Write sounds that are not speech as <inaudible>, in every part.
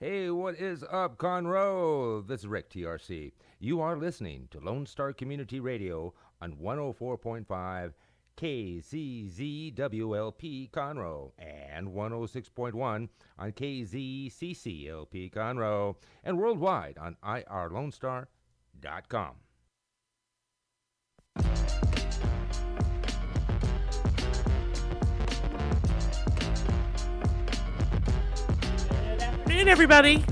Hey, what is up, Conroe? This is Rick TRC. You are listening to Lone Star Community Radio on 104.5 KZZWLP Conroe and 106.1 on KZCCLP Conroe and worldwide on irlonestar.com. afternoon, everybody.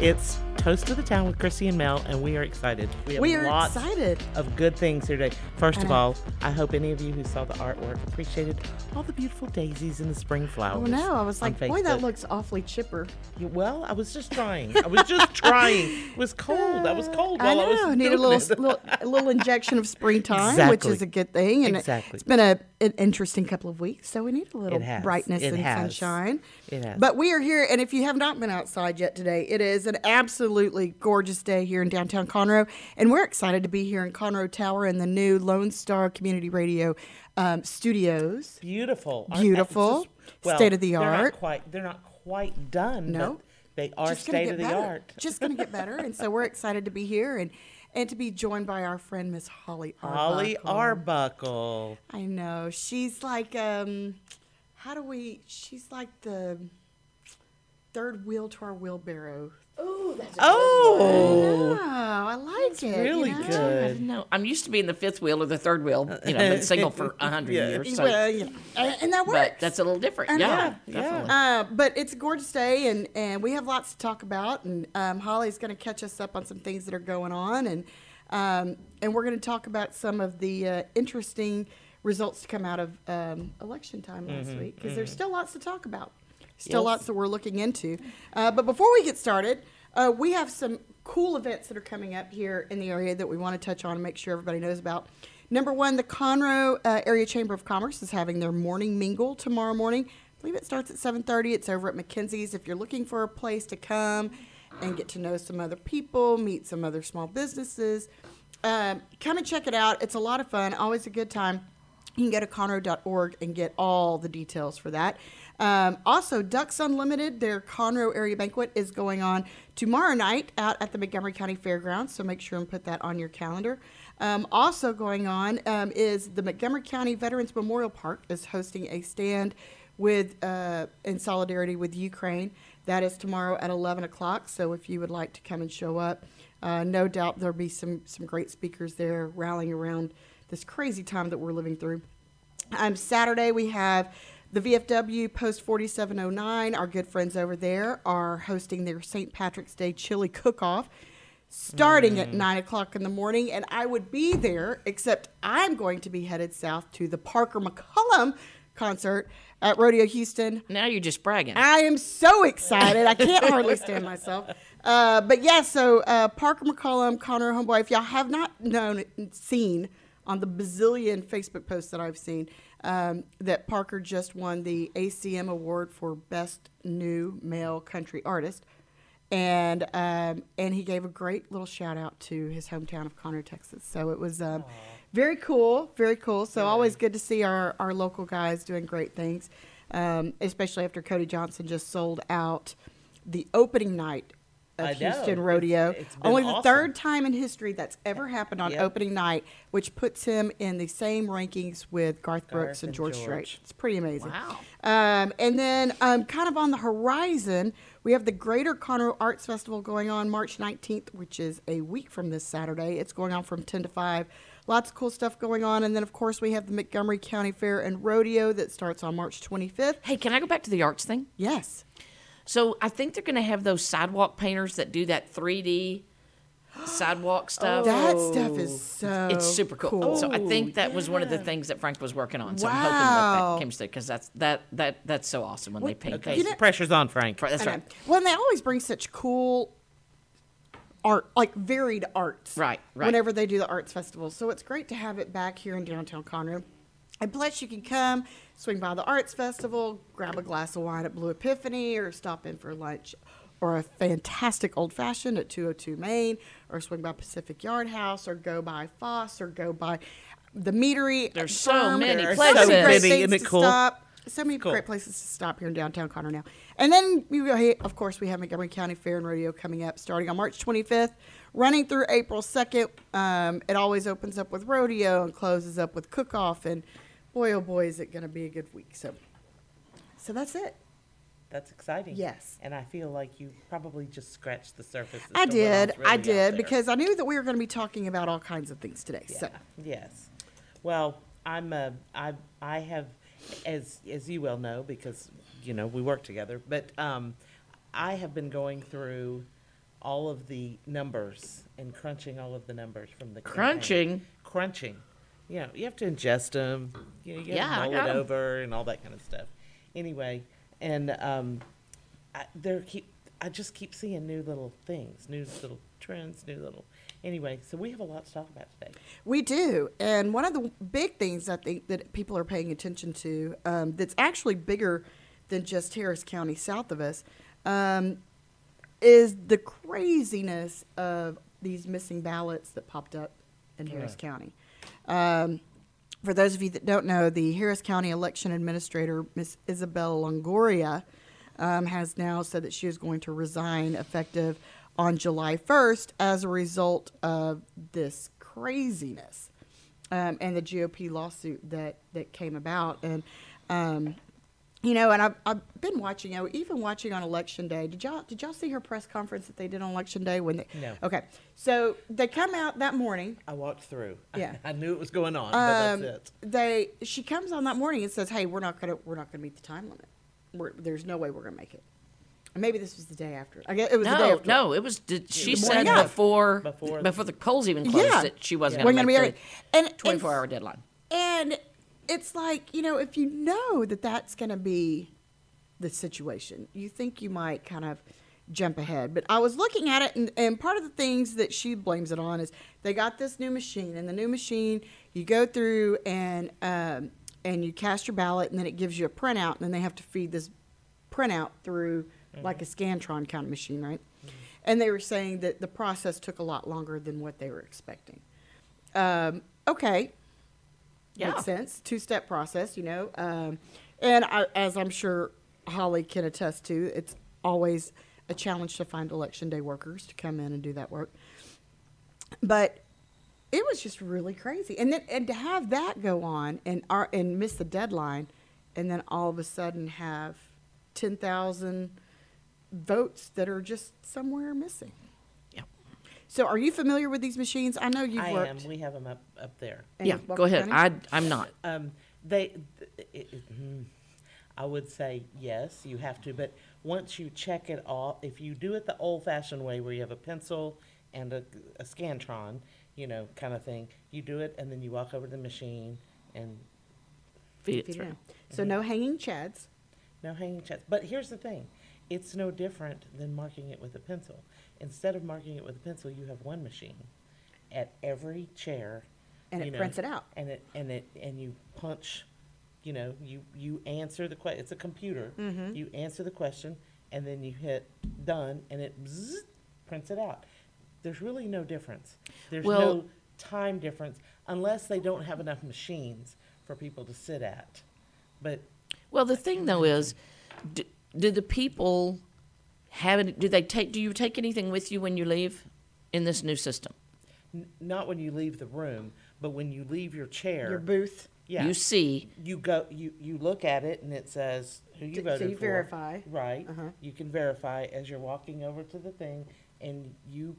It's Toast of the Town with Chrissy and Mel, and we are excited. We have We are lots excited. of good things here today. First of know. all, I hope any of you who saw the artwork appreciated all the beautiful daisies and the spring oh, flowers. Oh no, I was like, boy, that looks awfully chipper. You- Well, I was just trying. I was just trying. It was <laughs> cold. I was cold I while I, know. was need a little, little a little injection of springtime, Exactly. which is a good thing. And it- Exactly. it's been a an interesting couple of weeks, so we need a little It has. brightness It and has. sunshine. It. But we are here, and if you have not been outside yet today, it is an absolutely gorgeous day here in downtown Conroe, and we're excited to be here in Conroe Tower in the new Lone Star Community Radio um, studios. Beautiful. Beautiful. Just- well, State of the art. they're not quite. They're not quite done. No. they are just state of the better. art. Just going to get better, and so we're excited to be here and and to be joined by our friend Miss Holly Arbuckle. Holly Arbuckle. Arbuckle. I know she's like um, how do we? She's like the third wheel to our wheelbarrow. Oh, that's really good. Oh, I like it. you really know? good. No, I'm used to being the fifth wheel or the third wheel. You know, I've been single for a hundred <laughs> Yeah. years, so, Well, you know, and and that works. but that's a little different. I know. Yeah, Yeah. definitely. Uh, but it's a gorgeous day, and, and we have lots to talk about. And um, Holly's going to catch us up on some things that are going on, and um, and we're going to talk about some of the uh, interesting results to come out of um, election time last week because there's still lots to talk about. Still Yes. lots that we're looking into. Uh, but before we get started, uh, we have some cool events that are coming up here in the area that we want to touch on and make sure everybody knows about. Number one, the Conroe uh, Area Chamber of Commerce is having their morning mingle tomorrow morning. I believe it starts at 7:30. It's over at McKenzie's. If you're looking for a place to come and get to know some other people, meet some other small businesses, um, come and check it out. It's a lot of fun. Always a good time. You can go to conroe.org and get all the details for that. Um, also, Ducks Unlimited, their Conroe area banquet is going on tomorrow night out at the Montgomery County Fairgrounds, so make sure and put that on your calendar. Um, also going on um, is the Montgomery County Veterans Memorial Park is hosting a stand with uh, in solidarity with Ukraine. That is tomorrow at 11 o'clock. So if you would like to come and show up, uh, no doubt there'll be some some great speakers there rallying around this crazy time that we're living through. Um, Saturday we have the VFW Post 4709. Our good friends over there are hosting their St. Patrick's Day chili cook-off starting at 9 o'clock in the morning. And I would be there, except I'm going to be headed south to the Parker McCollum concert at Rodeo Houston. now you're just bragging. I am so excited. I can't <laughs> hardly stand myself. Uh, but yeah, so uh, Parker McCollum, Conroe Homeboy, if y'all have not known, seen on the bazillion Facebook posts that I've seen, um, that Parker just won the ACM award for Best New Male Country Artist. And um, and he gave a great little shout out to his hometown of Conroe, Texas. So it was um, very cool, very cool. So always good to see our, our local guys doing great things, um, especially after Cody Johnson just sold out the opening night of I know. Houston It's- Rodeo. it's been Only the third time in history that's ever happened on Yep. opening night, which puts him in the same rankings with Garth Brooks Garth and and George, George. Strait. It's pretty amazing. Wow. Um, and then, um, kind of on the horizon, we have the Greater Conroe Arts Festival going on March 19th, which is a week from this Saturday. It's going on from 10 to 5. Lots of cool stuff going on. And then, of course, we have the Montgomery County Fair and Rodeo that starts on March 25th. hey, can I go back to the arts thing? Yes. So I think they're going to have those sidewalk painters that do that 3D <gasps> sidewalk stuff. Oh. That stuff is so it's super cool. So I think that was one of the things that Frank was working on. So I'm hoping that Wow. that came to because that's that that that's so awesome when they paint. Okay, You faces. know- pressure's on Frank. That's right. Well, and they always bring such cool art, like varied arts. Right, right. Whenever they do the arts festival. So it's great to have it back here in downtown Conroe. And plus, you can come, swing by the arts festival, grab a glass of wine at Blue Epiphany, or stop in for lunch, or a fantastic old fashioned at 202 Main, or swing by Pacific Yard House, or go by Foss, or go by the Meadery. There's so many places. So many great things to cool? stop. So many great places to stop here in downtown Conroe now. And then, we, hey, of course, we have Montgomery County Fair and Rodeo coming up starting on March 25th, running through April 2nd. Um, it always opens up with rodeo and closes up with cook off. And boy, oh boy, is it going to be a good week. So, so that's it. That's exciting. Yes. And I feel like you probably just scratched the surface. I did. all's I did because I knew that we were going to be talking about all kinds of things today. Yeah. So, Yes. Well, I'm uh, I I have, as as you well know, because you know we work together. But um, I have been going through all of the numbers and crunching all of the numbers from the campaign. Crunching? Crunching. You know, you have to ingest them. You know, you Yeah, I have to got mull 'em. it over and all that kind of stuff. Anyway, and um, I, there keep I just keep seeing new little things, new little trends, new little. Anyway, so we have a lot to talk about today. We do. And one of the big things I think that people are paying attention to um, that's actually bigger than just Harris County south of us um, is the craziness of these missing ballots that popped up in Harris County. Um, for those of you that don't know, the Harris County election administrator, Ms. Isabella Longoria, um, has now said that she is going to resign effective on July 1st as a result of this craziness um, and the GOP lawsuit that, that came about. And, um, you know, and I've, I've been watching, you know, even watching on election day. Did y'all, did y'all see her press conference that they did on election day? when they? No. Okay. So they come out that morning I walked through. Yeah. <laughs> I knew it was going on, but um, that's it. They she comes on that morning and says, "Hey, we're not gonna we're not gonna meet the time limit. We're, there's no way we're gonna make it." Maybe this was the day after. I guess it was the day No, after. no, it was. Did, she The said morning of. before Before- before the polls even closed Yeah, that she wasn't Wasn't going to gonna make be the ready. And 24 and- hour deadline. And it's like you know, if you know that that's gonna be the situation, you think you might kind of jump ahead. But I was looking at it, and, and part of the things that she blames it on is they got this new machine, and the new machine you go through and um, and you cast your ballot, and then it gives you a printout, and then they have to feed this printout through like a Scantron kind of machine, right? And they were saying that the process took a lot longer than what they were expecting. Um, okay, Yeah. makes sense. Two step process, you know. Um, and I, as I'm sure Holly can attest to, it's always a challenge to find election day workers to come in and do that work. But it was just really crazy, and then and to have that go on and our, and miss the deadline, and then all of a sudden have ten thousand votes that are just somewhere missing. Yeah. So, are you familiar with these machines? I know you've I worked. am. We have them up up there. in Yeah, go ahead. County? I, I'm not. Um, they, it, it, hmm, I would say yes, you have to, but once you check it off, if you do it the old-fashioned way, where you have a pencil and a, a Scantron, you know, kind of thing, you do it, and then you walk over to the machine, and Feed it Feed it through. in. So no hanging chads. no hanging chads. But here's the thing, it's no different than marking it with a pencil. Instead of marking it with a pencil, you have one machine at every chair. And it know, prints it out. And it, and it, and you punch, you know, you, you answer the question. it's a computer. Mm-hmm. You answer the question, and then you hit done, and it bzzz, prints it out. There's really no difference. There's Well- no time difference, unless they don't have enough machines for people to sit at. But Well, the thing though is, do, do the people have any, do they take, do you take anything with you when you leave in this new system? N- Not when you leave the room, but when you leave your chair. Your booth. Yeah. You see, You go, you, you look at it and it says who you D- you so you for. verify. Right. Uh-huh. You can verify as you're walking over to the thing and you,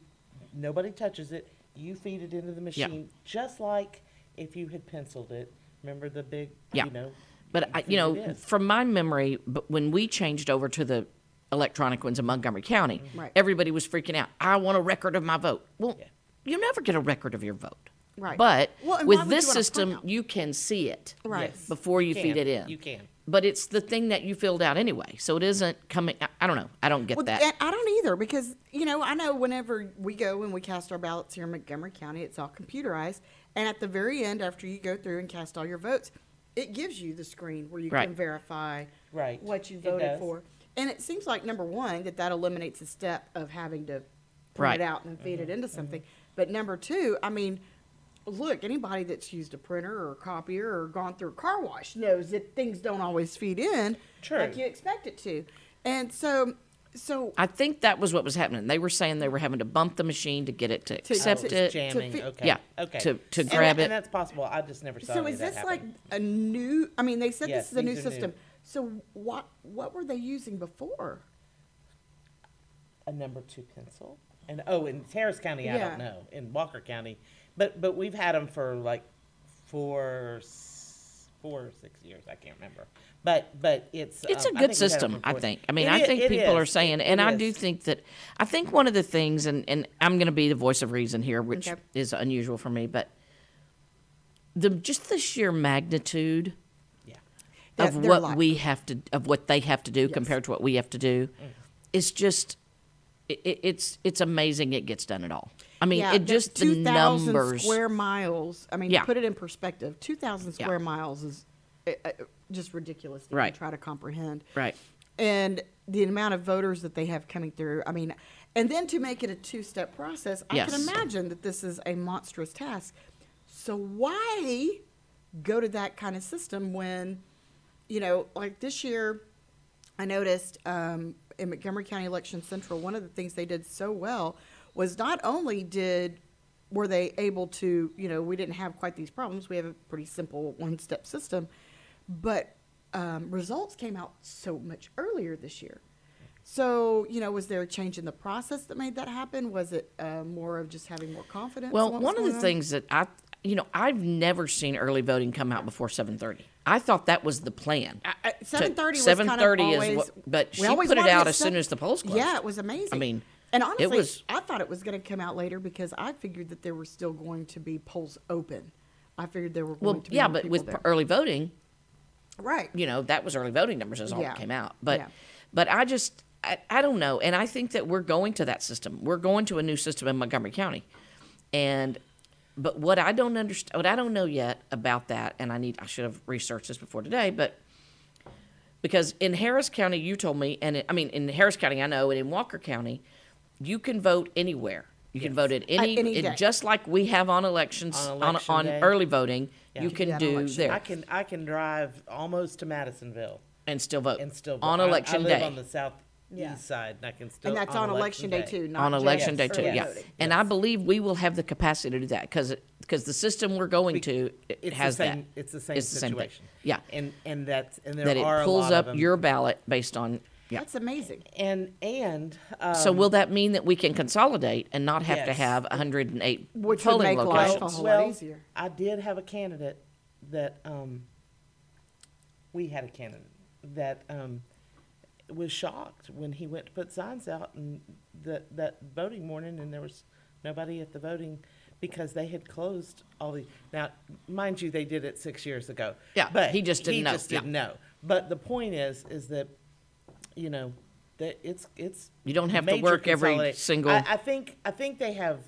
nobody touches it. You feed it into the machine, just like if you had penciled it. Remember the big, Yeah. you know? But I, you know, from my memory, but when we changed over to the electronic ones in Montgomery County, Right. everybody was freaking out. I want a record of my vote. Well, Yeah. you never get a record of your vote. Right. But Well, with this you system, you can see it Right. Yes. before you can. feed it in. You can. but it's the thing that you filled out anyway. So it isn't coming. I, I don't know. I don't get Well, that. I don't either because you know I know whenever we go and we cast our ballots here in Montgomery County, it's all computerized, and at the very end, after you go through and cast all your votes, it gives you the screen where you Right. can verify Right. what you voted for, and it seems like number one that that eliminates the step of having to print Right. it out and feed Mm-hmm. it into something. But number two, I mean. Look, anybody that's used a printer or a copier or gone through a car wash knows that things don't always feed in True. like you expect it to. And so, so I think that was what was happening. They were saying they were having to bump the machine to get it to, To- accept Oh, it's it. jamming. fi- okay. Yeah, Okay. to- to grab that- it. And that's possible. I just never saw that. So any is of that this like a new? I mean, they said Yes, this is a new system. new. System. So what what were they using before? a number two pencil. And oh, in Harris County, I Yeah. don't know. In Walker County, but but we've had them for like four, s- four or six years. I can't remember. But but it's It's um, a I good think we've had 'em system, for I four- think. I mean, It I i- think it people are is. saying, and it I is. do think that, I think one of the things, and, and I'm going to be the voice of reason here, which Okay. is unusual for me, but the just the sheer magnitude Yeah. That of what like- we have to, of what they have to do Yes. compared to what we have to do, Mm. is just, it, it- it's it's amazing it gets done at all. I mean, yeah, it just the 2,000 numbers. square miles. I mean, Yeah. put it in perspective, two thousand Yeah. square miles is uh, uh, just ridiculous to Right. try to comprehend. Right. And the amount of voters that they have coming through. I mean, and then to make it a two-step process, I can imagine that this is a monstrous task. So why go to that kind of system when, you know, like this year, I noticed um, in Montgomery County Election Central, one of the things they did so well was not only did were they able to, you know, we didn't have quite these problems. We have a pretty simple one-step system, but um, results came out so much earlier this year. So, you know, was there a change in the process that made that happen? Was it uh, more of just having more confidence? Well, one of the on? things that I, you know, I've never seen early voting come out before 7:30. I thought that was the plan. Seven thirty was kind of always. is what, but she put it out as seven- soon as the polls closed. Yeah, it was amazing. I mean, and it honestly, was- I thought it was going to come out later because I figured that there were still going to be polls open. I figured there were going Well, to be yeah, but with there. early voting, right. you know, that was early voting numbers as all Yeah. came out. But, Yeah. but I just, I, I don't know, and I think that we're going to that system. We're going to a new system in Montgomery County, and but what I don't understand, what I don't know yet about that, and I need, I should have researched this before today, but because in Harris County, you told me, and it, I mean in Harris County, I know, and in Walker County, you can vote anywhere. You can vote at uh, any, any it- day. just like we have on elections On on, election on day. early voting. Yeah. You You can can do that on do election there I can I can drive almost to Madisonville and still vote and still vote. on I- election I, live day. on the southeast Yeah. side, and I can still and that's on, election day, too. Not on just election day too. early Yeah, voting. and I believe we will have the capacity to do that because because the system we're going to it It's has the same. that. It's the same It's the same thing. situation. Yeah. and and that's and there that are it a pulls lot up of 'em. your ballot based on. Yeah. That's amazing. and and um, so will that mean that we can consolidate and not have to yes. have 108 Which would polling make life locations? a whole lot well, easier. I did have a candidate that um, we had a candidate that um, was shocked when he went to put signs out and that that voting morning and there was nobody at the voting because they had closed all the now mind you they did it six years ago. Yeah, but he just didn't he know, just didn't know. But the point is is that you know that it's it's You don't have to work every single- I, I think I think they have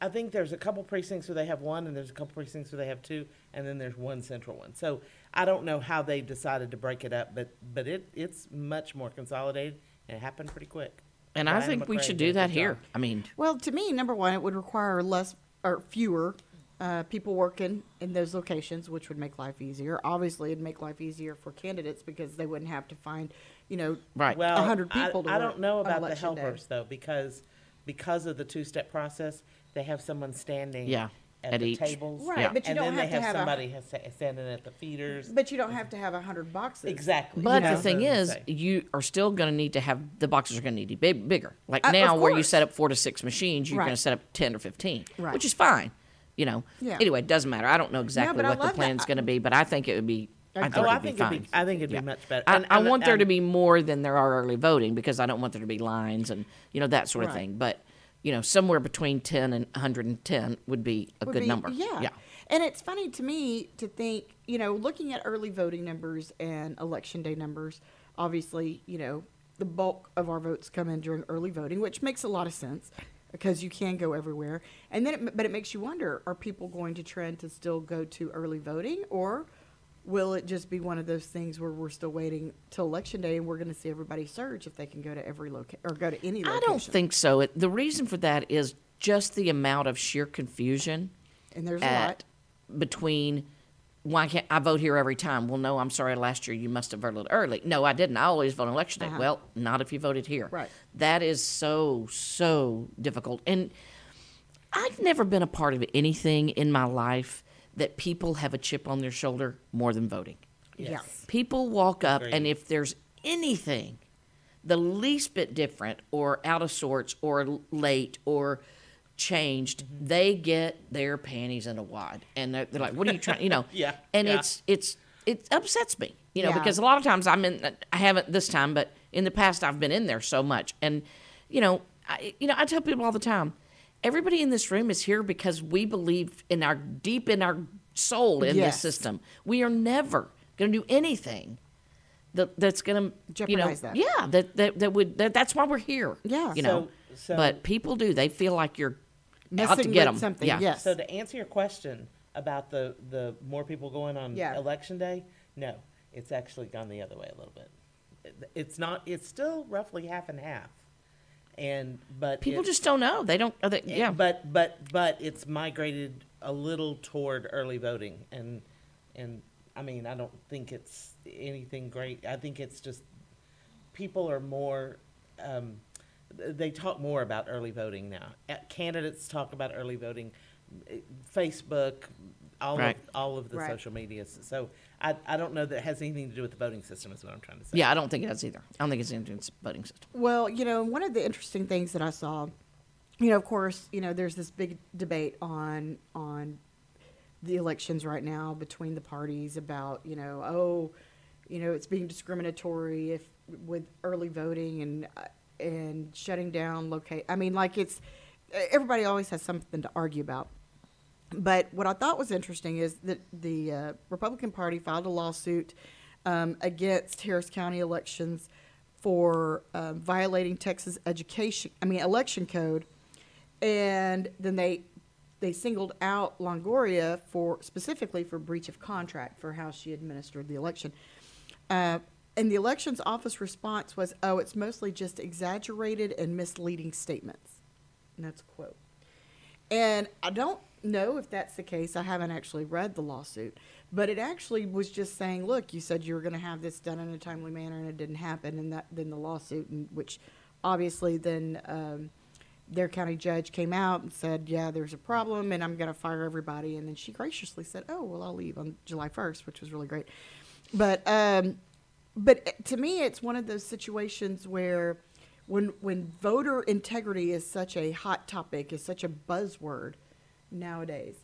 I think there's a couple precincts where they have one, and there's a couple precincts where they have two, and then there's one central one. So I don't know how they decided to break it up, but but it it's much more consolidated, and it happened pretty quick. And I Brian think we should do that here. job. I mean, Well, to me, number one, it would require less or fewer uh, people working in those locations, which would make life easier. Obviously, it'd make life easier for candidates because they wouldn't have to find, you know, right. Well, 100 I- people to I, work don't know about the election day. helpers though, because because of the two-step process, they have someone standing Yeah, at, at the each. tables, Right, Yeah. but you and don't then have they to have, have a- somebody has, standing at the feeders. but you don't have to have a hundred boxes. exactly. But you the know, thing so to is, say. you are still going to need to have the boxes are going to need to be big, bigger. Like Uh, of now, where you course. set up four to six machines, you're going to set up ten or fifteen, Right. which is fine. You know. Yeah. Anyway, it doesn't matter. I don't know exactly but I what the love that. plan's going to be, but I think it would be. I think oh, it'd I be think fine. it'd be, I think it'd Yeah. be much better. I, And- I and- want there to be more than there are early voting because I don't want there to be lines and you know that sort of Right. thing. But you know, somewhere between 10 and 110 would be a would good be- number. Yeah. Yeah. And it's funny to me to think, you know, looking at early voting numbers and election day numbers, obviously, you know, the bulk of our votes come in during early voting, which makes a lot of sense because you can go everywhere. And then, it, but it makes you wonder: Are people going to trend to still go to early voting, or will it just be one of those things where we're still waiting till election day and we're going to see everybody surge if they can go to every location or go to any location? I don't think so. It, the reason for that is just the amount of sheer confusion And there's a lot. between why can't I vote here every time? Well, no, I'm sorry. Last year you must have voted early. No, I didn't. I always vote on election day. Uh-huh. Well, not if you voted here. Right. That is so so difficult. And I've never been a part of anything in my life that people have a chip on their shoulder more than voting. Yes. People walk up, Agreed. and if there's anything the least bit different or out of sorts or late or changed, Mm-hmm. they get their panties in a wad, and they're, they're like, "What are you trying?" You know. <laughs> Yeah, And yeah. it's it's it upsets me, you know, Yeah. because a lot of times I'm in. I haven't this time, but in the past I've been in there so much, and you know, I, you know, I tell people all the time. Everybody in this room is here because we believe in our deep in our soul in Yes. this system. We are never going to do anything that that's going to you know, that. Yeah, that that, that would that, that's why we're here. Yeah. you know. So- so- but people do. They feel like you're out to get with them. something, Yeah. yes. So to answer your question about the, the more people going on Yeah. election day, no, it's actually gone the other way a little bit. It's not, it's still roughly half and half. And, but. People it- just don't know. They don't. They, yeah. But, but, but it's migrated a little toward early voting and, and, I mean, I don't think it's anything great. I think it's just, people are more, um, they talk more about early voting now. Candidates talk about early voting, Facebook, all of, all of the Right. social medias. So I, I don't know that it has anything to do with the voting system is what I'm trying to say. yeah, I don't think it does either. I don't think it's anything to do with the voting system. Well, you know, one of the interesting things that I saw, you know, of course, you know, there's this big debate on on the elections right now between the parties about, you know, oh, you know, it's being discriminatory if with early voting and uh, and shutting down locate. I mean, like it's everybody always has something to argue about. But what I thought was interesting is that the uh, Republican Party filed a lawsuit um, against Harris County elections for uh, violating Texas education, I mean election code, and then they they singled out Longoria for specifically for breach of contract for how she administered the election. Uh, and the elections office response was, "Oh, it's mostly just exaggerated and misleading statements." And that's a quote. And I don't know if that's the case. I haven't actually read the lawsuit, but it actually was just saying, "Look, you said you were going to have this done in a timely manner, and it didn't happen." And that then the lawsuit, in which obviously then um, their county judge came out and said, "Yeah, there's a problem, and I'm going to fire everybody." And then she graciously said, "Oh, well, I'll leave on July 1st," which was really great. But um, but to me, it's one of those situations where when when voter integrity is such a hot topic, is such a buzzword nowadays,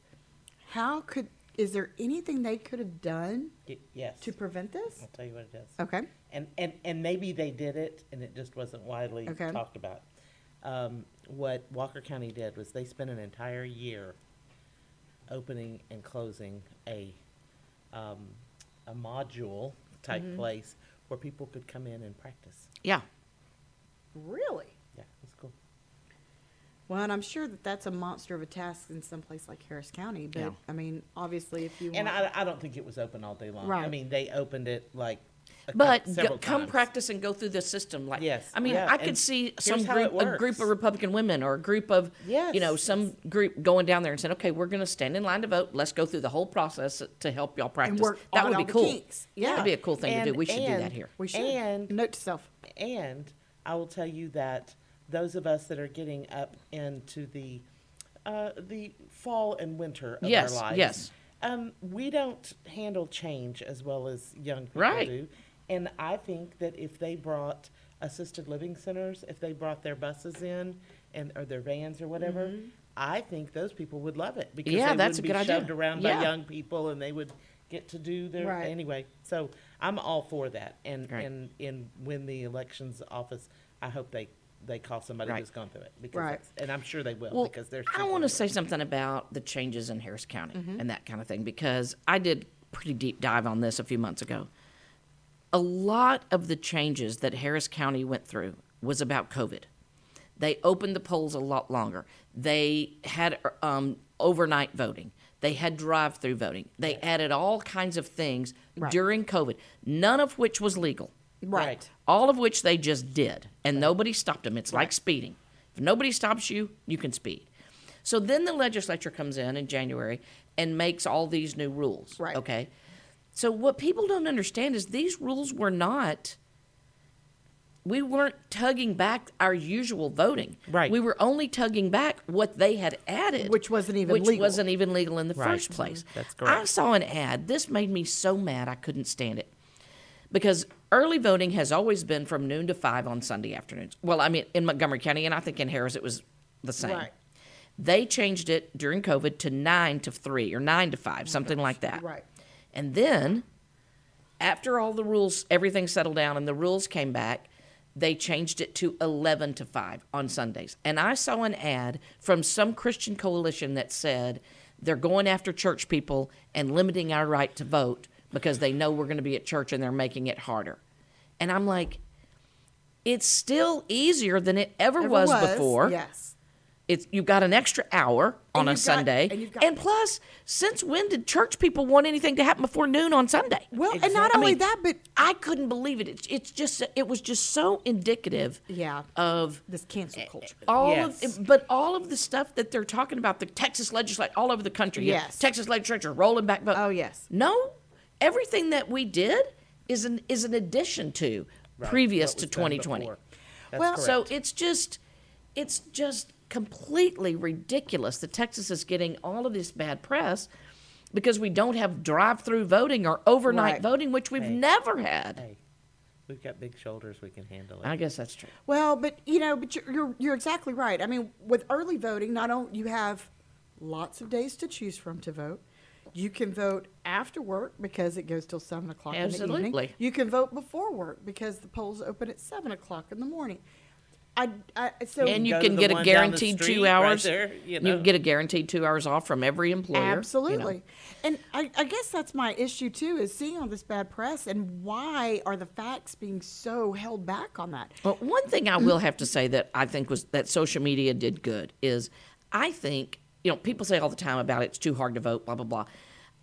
how could is there anything they could have done Y- Yes. to prevent this? I'll tell you what it is. Okay. And, and, and maybe they did it and it just wasn't widely Okay. talked about. Um, what Walker County did was they spent an entire year opening and closing a, um, a module type Mm-hmm. place where people could come in and practice. Yeah. Really? Yeah, that's cool. Well, and I'm sure that that's a monster of a task in some place like Harris County. But Yeah. I mean, obviously, if you And want, I, I don't think it was open all day long. Right. I mean, they opened it like But couple, go, come times. practice and go through the system. Like, Yes, I mean, yeah, I could and see some group, a group of Republican women or a group of, yes, you know, Yes. some group going down there and saying, okay, we're going to stand in line to vote. Let's go through the whole process to help y'all practice. work that on would be the cool. Yeah. That'd be a cool thing to do. We should do that here. we should and- note to self. And I will tell you that those of us that are getting up into the uh, the fall and winter of Yes, our lives, yes. um, we don't handle change as well as young people Right. do. And I think that if they brought assisted living centers, if they brought their buses in and or their vans or whatever, I think those people would love it because Mm-hmm. Yeah, they that's good be idea. shoved around Yeah. by young people and they would get to do their Right. anyway. So I'm all for that. And Right. and in when the elections office, I hope they they call somebody Right. who's gone through it. Because Right. that's- And I'm sure they will, Well, because they're. I super want to say something about the changes in Harris County Mm-hmm. and that kind of thing because I did pretty deep dive on this a few months ago. A lot of the changes that Harris County went through was about COVID. They opened the polls a lot longer. They had um, overnight voting. They had drive-through voting. They added all kinds of things Right. during COVID, none of which was legal. Right. All of which they just did, and nobody stopped them. It's like speeding. If nobody stops you, you can speed. So then the legislature comes in in January and makes all these new rules. Right. Okay. So what people don't understand is these rules were not. We weren't tugging back our usual voting. Right. We were only tugging back what they had added, Which wasn't even which legal. wasn't even legal in the Right. first place. That's great. I saw an ad. This made me so mad I couldn't stand it because early voting has always been from noon to five on Sunday afternoons. Well, I mean, in Montgomery County, and I think in Harris it was the same. Right. They changed it during COVID to nine to three or nine to five, something like that. Right. And then, after all the rules, everything settled down and the rules came back, they changed it to 11 to 5 on Sundays. And I saw an ad from some Christian coalition that said they're going after church people and limiting our right to vote because they know we're going to be at church and they're making it harder. And I'm like, it's still easier than it ever, Ever was, before. Yes. It's you've got an extra hour on a got- Sunday, and got- and plus, since when did church people want anything to happen before noon on Sunday? Well, and not I only mean, that, but I couldn't believe it. It's, it's just it was just so indicative yeah, of this cancel culture. all Yes. of but all of the stuff that they're talking about the Texas legislature all over the country. yeah, Yes. Texas legislature rolling back vote. Oh, yes. No, everything that we did is an is an addition to Right, previous to 2020. Well, correct. So it's just, it's just completely ridiculous that Texas is getting all of this bad press because we don't have drive-through voting or overnight Right. voting, which we've Hey. never had. Hey, we've got big shoulders, we can handle it. I guess that's true. Well, but you know, but you're, you're you're exactly right. I mean, with early voting, not only you have lots of days to choose from to vote. You can vote after work because it goes till seven o'clock in the Absolutely. evening. You can vote before work because the polls open at seven o'clock in the morning. I, I so And you can get a one down the guaranteed street two right hours. there, you you can get a guaranteed two hours off from every employer. you know. Absolutely. And I, I guess that's my issue too, is seeing all this bad press and why are the facts being so held back on that? Well, one thing I will have to say that I think was that social media did good is I think, you know, people say all the time about it's too hard to vote, blah, blah, blah.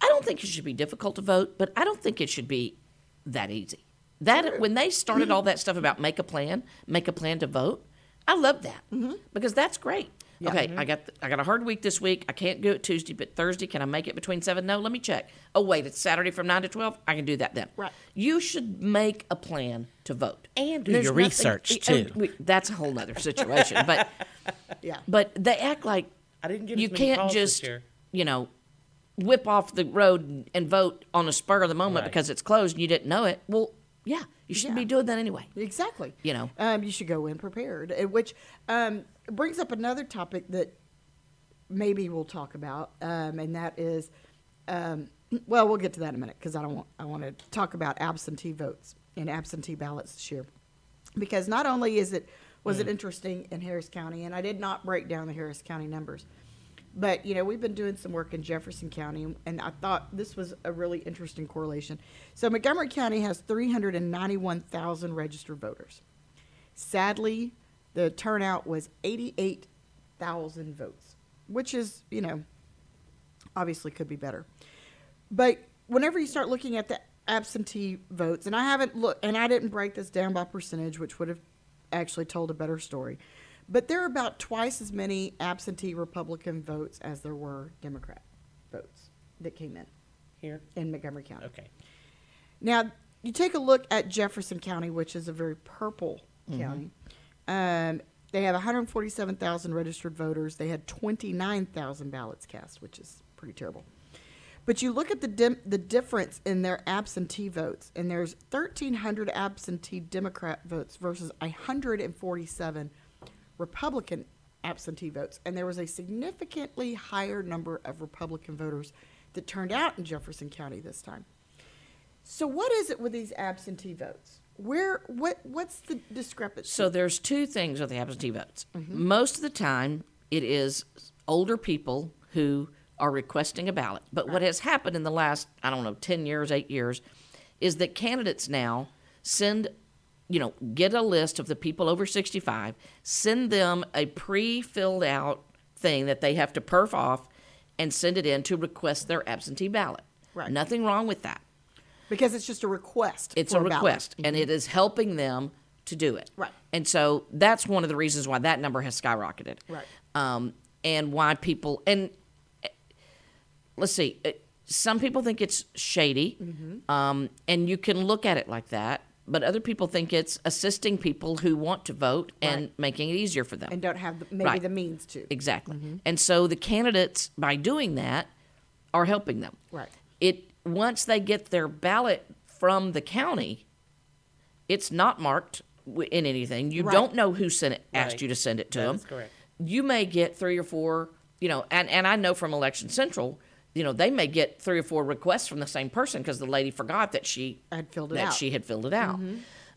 I don't think it should be difficult to vote, but I don't think it should be that easy. That when they started all mm-hmm. that stuff about make a plan, make a plan to vote, I love that mm-hmm. because that's great. Okay, mm-hmm. I got I got a hard week this week. I can't do it Tuesday, but Thursday can I make it between seven? No, let me check. Oh wait, it's Saturday from nine to twelve. I can do that then. Right. You should make a plan to vote And do There's your nothing- research, too. we- that's a whole other situation. But <laughs> Yeah. but they act like I didn't get you as many can't calls this just year. you know whip off the road and, and vote on a spur of the moment Right. because it's closed and you didn't know it. Well, yeah, you shouldn't Yeah. be doing that anyway. Exactly. You know. um, you should go in prepared, uh, which um, brings up another topic that maybe we'll talk about, um, and that is, um, <clears throat> well, we'll get to that in a minute because I don't want I want to talk about absentee votes and absentee ballots this year, because not only is it was it interesting in Harris County, and I did not break down the Harris County numbers. But you know, we've been doing some work in Jefferson County, and I thought this was a really interesting correlation. So Montgomery County has 391,000 registered voters. Sadly, the turnout was 88,000 votes, which is, you know, obviously could be better. But whenever you start looking at the absentee votes, and I haven't looked, and I didn't break this down by percentage, which would have actually told a better story. But there are about twice as many absentee Republican votes as there were Democrat votes that came in Here? in Montgomery County. Okay. Now, you take a look at Jefferson County, which is a very purple county. Um, they have 147,000 registered voters. They had 29,000 ballots cast, which is pretty terrible. But you look at the dim- the difference in their absentee votes, and there's 1,300 absentee Democrat votes versus 147 Republican absentee votes, and there was a significantly higher number of Republican voters that turned out in Jefferson County this time. So, what is it with these absentee votes? Where what what's the discrepancy? So there's two things with the absentee votes. Mm-hmm. Most of the time, it is older people who are requesting a ballot. But what has happened in the last, I don't know, 10 years, 8 years, is that candidates now send, you know, get a list of the people over 65, send them a pre filled out thing that they have to perf off and send it in to request their absentee ballot. Right. Nothing wrong with that. because it's just a request. It's a ballot. request, and it is helping them to do it. Right. And so that's one of the reasons why that number has skyrocketed. Right. Um, and why people and let's see, eh, some people think it's shady, Mm-hmm. um, and you can look at it like that. But other people think it's assisting people who want to vote and making it easier for them. and don't have the, maybe Right. the means to. Exactly. Mm-hmm. And so the candidates, by doing that, are helping them. Right. It once they get their ballot from the county, it's not marked in anything. You Right. don't know who sent it, asked Right. you to send it to That them. correct. You may get three or four, you know, and, and I know from Election Central, you know, they may get three or four requests from the same person because the lady forgot that she Had filled it that out. she had filled it out.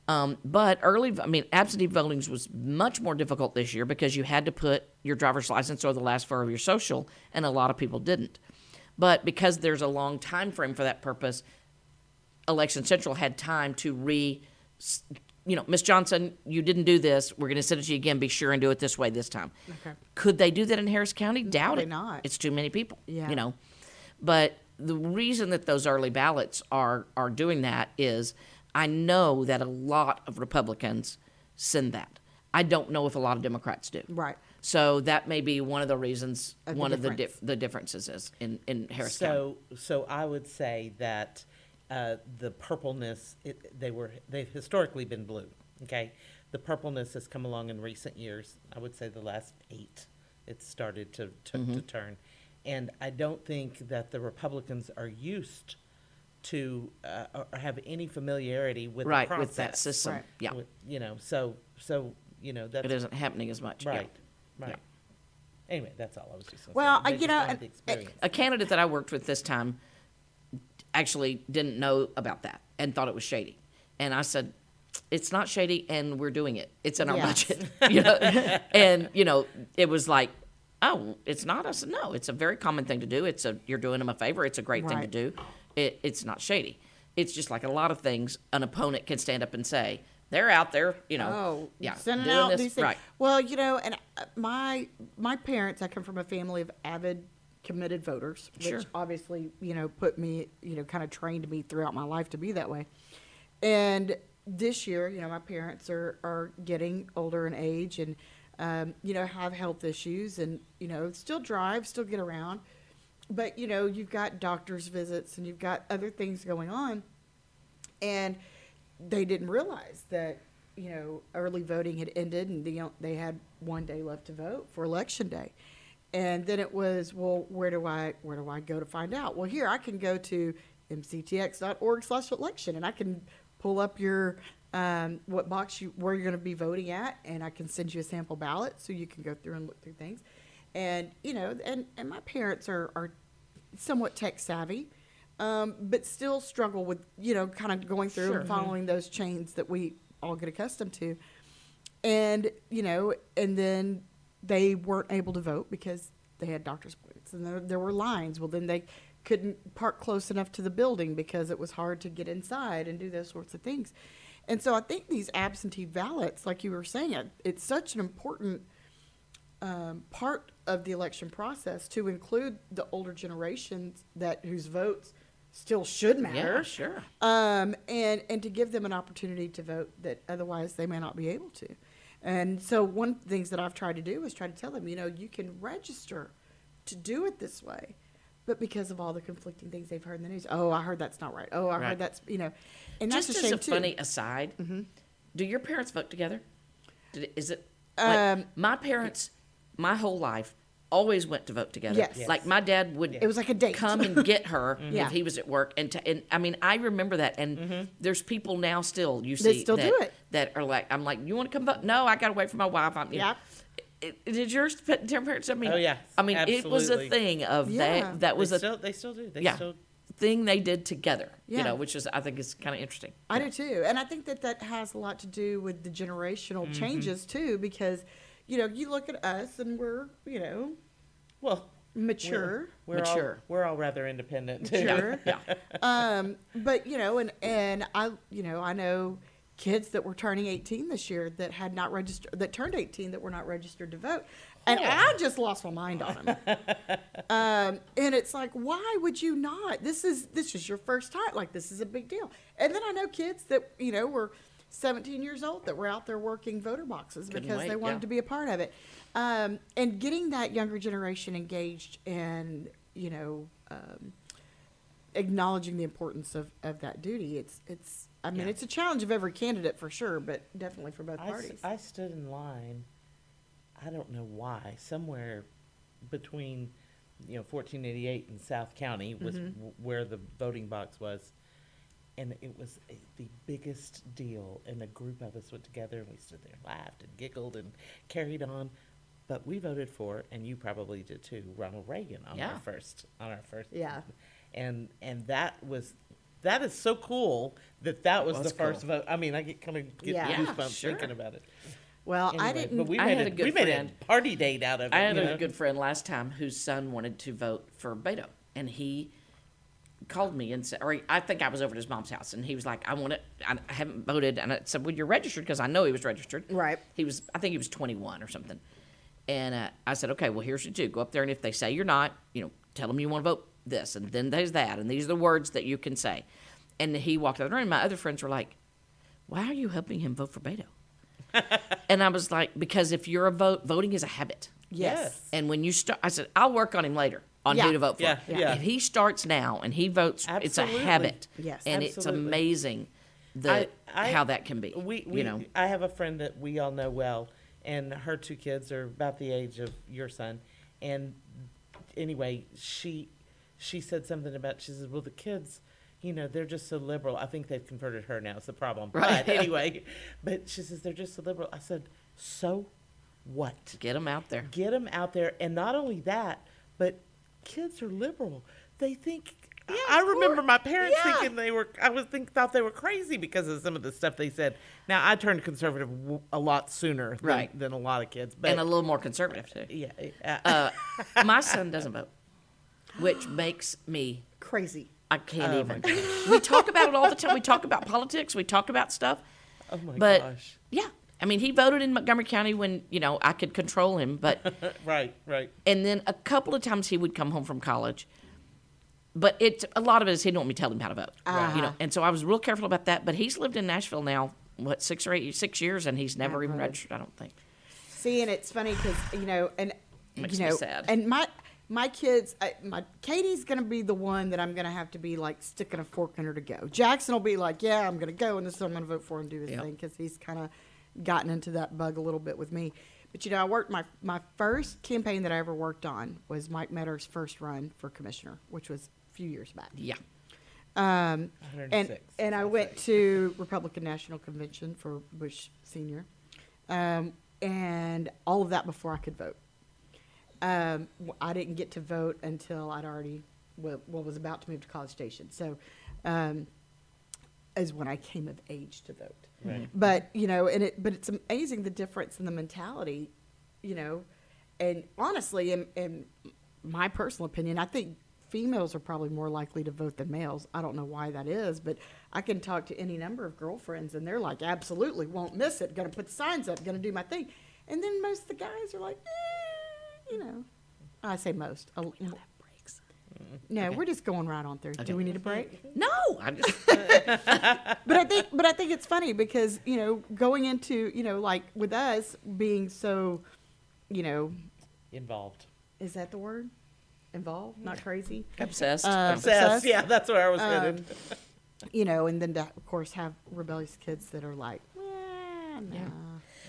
Um, but early, I mean, absentee voting was much more difficult this year because you had to put your driver's license or the last four of your social, and a lot of people didn't. But because there's a long time frame for that purpose, Election Central had time to re, you know, Miss Johnson, you didn't do this. We're going to send it to you again. Be sure and do it this way this time. Okay. Could they do that in Harris County? Doubt Probably it. not. It's too many people. Yeah. You know, but the reason that those early ballots are are doing that is I know that a lot of Republicans send that. I don't know if a lot of Democrats do. Right. So that may be one of the reasons, Of the one of the difference. dif- the differences is in in Harris County. So, so I would say that uh, the purpleness, it, they were, they've historically been blue, okay? The purpleness has come along in recent years, I would say the last eight, it's started to, to, Mm-hmm. to turn. And I don't think that the Republicans are used to, uh, or or have any familiarity with the Right, process. with that system. Right. Yeah. With- You know, so, so, you know, that's. It isn't happening as much. yeah. Right, right. Anyway, that's all I was just gonna say. Well, I- you know, don't have and- the experience. a candidate that I worked with this time actually didn't know about that and thought it was shady. And I said, it's not shady and we're doing it. It's in our Yes. budget. <laughs> you know? and, you know, it was like, oh, it's not. Said, no, it's a very common thing to do. It's a, you're doing them a favor. It's a great thing to do. It, it's not shady. It's just like a lot of things an opponent can stand up and say, they're out there, you know. Oh, yeah, sending doing out this- these things. Right. Well, you know, and uh, my my parents, I come from a family of avid, committed voters, which Sure. obviously, you know, put me, you know, kind of trained me throughout my life to be that way. And this year, you know, my parents are are getting older in age, and um, you know, have health issues, and you know, still drive, still get around, but you know, you've got doctor's visits, and you've got other things going on. And they didn't realize that you know early voting had ended and they, they had one day left to vote for election day. And then it was well where do i where do i go to find out? Well here i can go to mctx.org slash election and i can pull up your um, what box you where you're going to be voting at and i can send you a sample ballot so you can go through and look through things. And you know and and my parents are are somewhat tech savvy um, but still struggle with you know kind of going through and following those chains that we all get accustomed to. And you know and then they weren't able to vote because they had doctor's appointments and there, there were lines. Well then they couldn't park close enough to the building because it was hard to get inside and do those sorts of things and so i think these absentee ballots like you were saying it's such an important um, part of the election process to include the older generations that whose votes still should matter. Yeah, sure. Um, and and to give them an opportunity to vote that otherwise they may not be able to. And so one of the things that I've tried to do is try to tell them, you know, you can register to do it this way. But because of all the conflicting things they've heard in the news, oh, I heard that's not right. Oh, I Right. heard that's you know, and that's Just a as a too. Mm-hmm. funny aside, do your parents vote together? Did it, is it like Um, my parents? My whole life always went to vote together. Yes. Yes. Like my dad would. It was like a date. Come and <laughs> get her Yeah. if he was at work, and to, and I mean I remember that. And there's people now still you Mm-hmm. That see still that, do it. that are like I'm like you want to come vote? No, I got to wait for my wife. I'm, you know. Yep. It- it- Did yours parents? I mean, Oh, yeah. I mean, it was a thing of Yeah. that. That was they a still, they still do. They yeah. still, thing they did together. You know, which is I think is kind of interesting. I do too, and I think that that has a lot to do with the generational Mm-hmm. changes too, because you know you look at us and we're you know Well, mature, we're Mature. All, we're all rather independent. too. mature. <laughs> Yeah. um, but you know, and and I you know I know kids that were turning 18 this year that had not registered that turned 18 that were not registered to vote, and I just lost my mind on them. <laughs> um, and it's like, why would you not? This is this is your first time. Like this is a big deal. And then I know kids that you know were 17 years old that were out there working voter boxes Couldn't because wait, they wanted yeah. to be a part of it. Um, and getting that younger generation engaged and you know. Um, acknowledging the importance of, of that duty. It's it's I mean Yeah. it's a challenge of every candidate for sure, but definitely for both I, s- parties. I stood in line. I don't know why. Somewhere between, you know, 1488 and South County was Mm-hmm. w- where the voting box was, and it was a, the biggest deal. And a group of us went together and we stood there, and laughed and giggled and carried on. But we voted for, and you probably did too, Ronald Reagan on Yeah. our first on our first. Yeah. And and that was. That is so cool that that was, was the first cool. vote. I mean, I get kind of get Yeah. Yeah, goosebumps sure. thinking about it. well, I didn't. But we I made had a, a good we made friend. a party date out of it. I had you a know? good friend last time whose son wanted to vote for Beto, and he called me and said, or I think I was over at his mom's house, and he was like, "I want to. I I haven't voted," and I said, "Well, you're registered because I know he was registered." Right. He was. I think he was 21 or something. And uh, I said, "Okay, well, here's what you do: go up there, and if they say you're not, you know, tell them you want to vote this, and then there's that, and these are the words that you can say." And he walked out of the room. My other friends were like, "Why are you helping him vote for Beto?" <laughs> and I was like, "Because if you're a vote, voting is a habit." yes. And when you start, I said, I'll work on him later on Yeah. who to vote for. Yeah, yeah. If he starts now and he votes, it's a habit. Yes. And it's amazing the, I- I- how that can be. We, we, you know, I have a friend that we all know well, and her two kids are about the age of your son. And anyway, she she said something about she says, "Well, the kids, you know, they're just so liberal. I think they've converted her now. It's the problem." Right. But <laughs> anyway, but she says they're just so liberal. I said, "So what? get them out there. Get them out there, and not only that, but kids are liberal. They think." Yeah, I remember my parents Yeah. thinking they were. I was think thought they were crazy because of some of the stuff they said. Now I turned conservative w- a lot sooner than, Right. than a lot of kids, but and a little more conservative, too. yeah, uh, Uh, <laughs> my son doesn't vote, which makes me, Crazy. I can't Oh, even. <laughs> We talk about it all the time. We talk about politics, we talk about stuff. oh my but gosh, yeah, I mean, he voted in Montgomery County when, you know, I could control him, but. <laughs> right, right. and then a couple of times he would come home from college. But it's a lot of it is he didn't want me to tell him how to vote, ah. you know. And so I was real careful about that. But he's lived in Nashville now, what six or eight, six years, and he's never even registered. I don't think. See, and it's funny because you know, and Makes you me know, sad. and my my kids, I, my Katie's gonna be the one that I'm gonna have to be like sticking a fork in her to go. Jackson will be like, yeah, I'm gonna go, and this is what I'm gonna vote for and do his Yep. thing because he's kind of gotten into that bug a little bit with me. But you know, I worked my my first campaign that I ever worked on was Mike Meador's first run for commissioner, which was a few years back. Yeah, Um, and and I went to Republican National Convention for Bush Senior, um, and all of that before I could vote. Um, I didn't get to vote until I'd already well, well was about to move to College Station. So, um, is when I came of age to vote. Right. But you know, and it but it's amazing the difference in the mentality, you know, and honestly, in, in my personal opinion, I think females are probably more likely to vote than males. I don't know why that is, but I can talk to any number of girlfriends, and they're like, absolutely won't miss it. Going to put signs up. Going to do my thing. And then most of the guys are like, eh, you know, I say most. A- no, we're just going right on through. Do we need a break? <laughs> no, I just <laughs> <laughs> but I think, but I think it's funny because you know, going into you know, like with us being so, you know, Involved. is that the word? Involved, not crazy. obsessed. Um, Obsessed. Obsessed? Yeah, that's where I was Um, headed. You know, and then to, of course have rebellious kids that are like, eh, nah.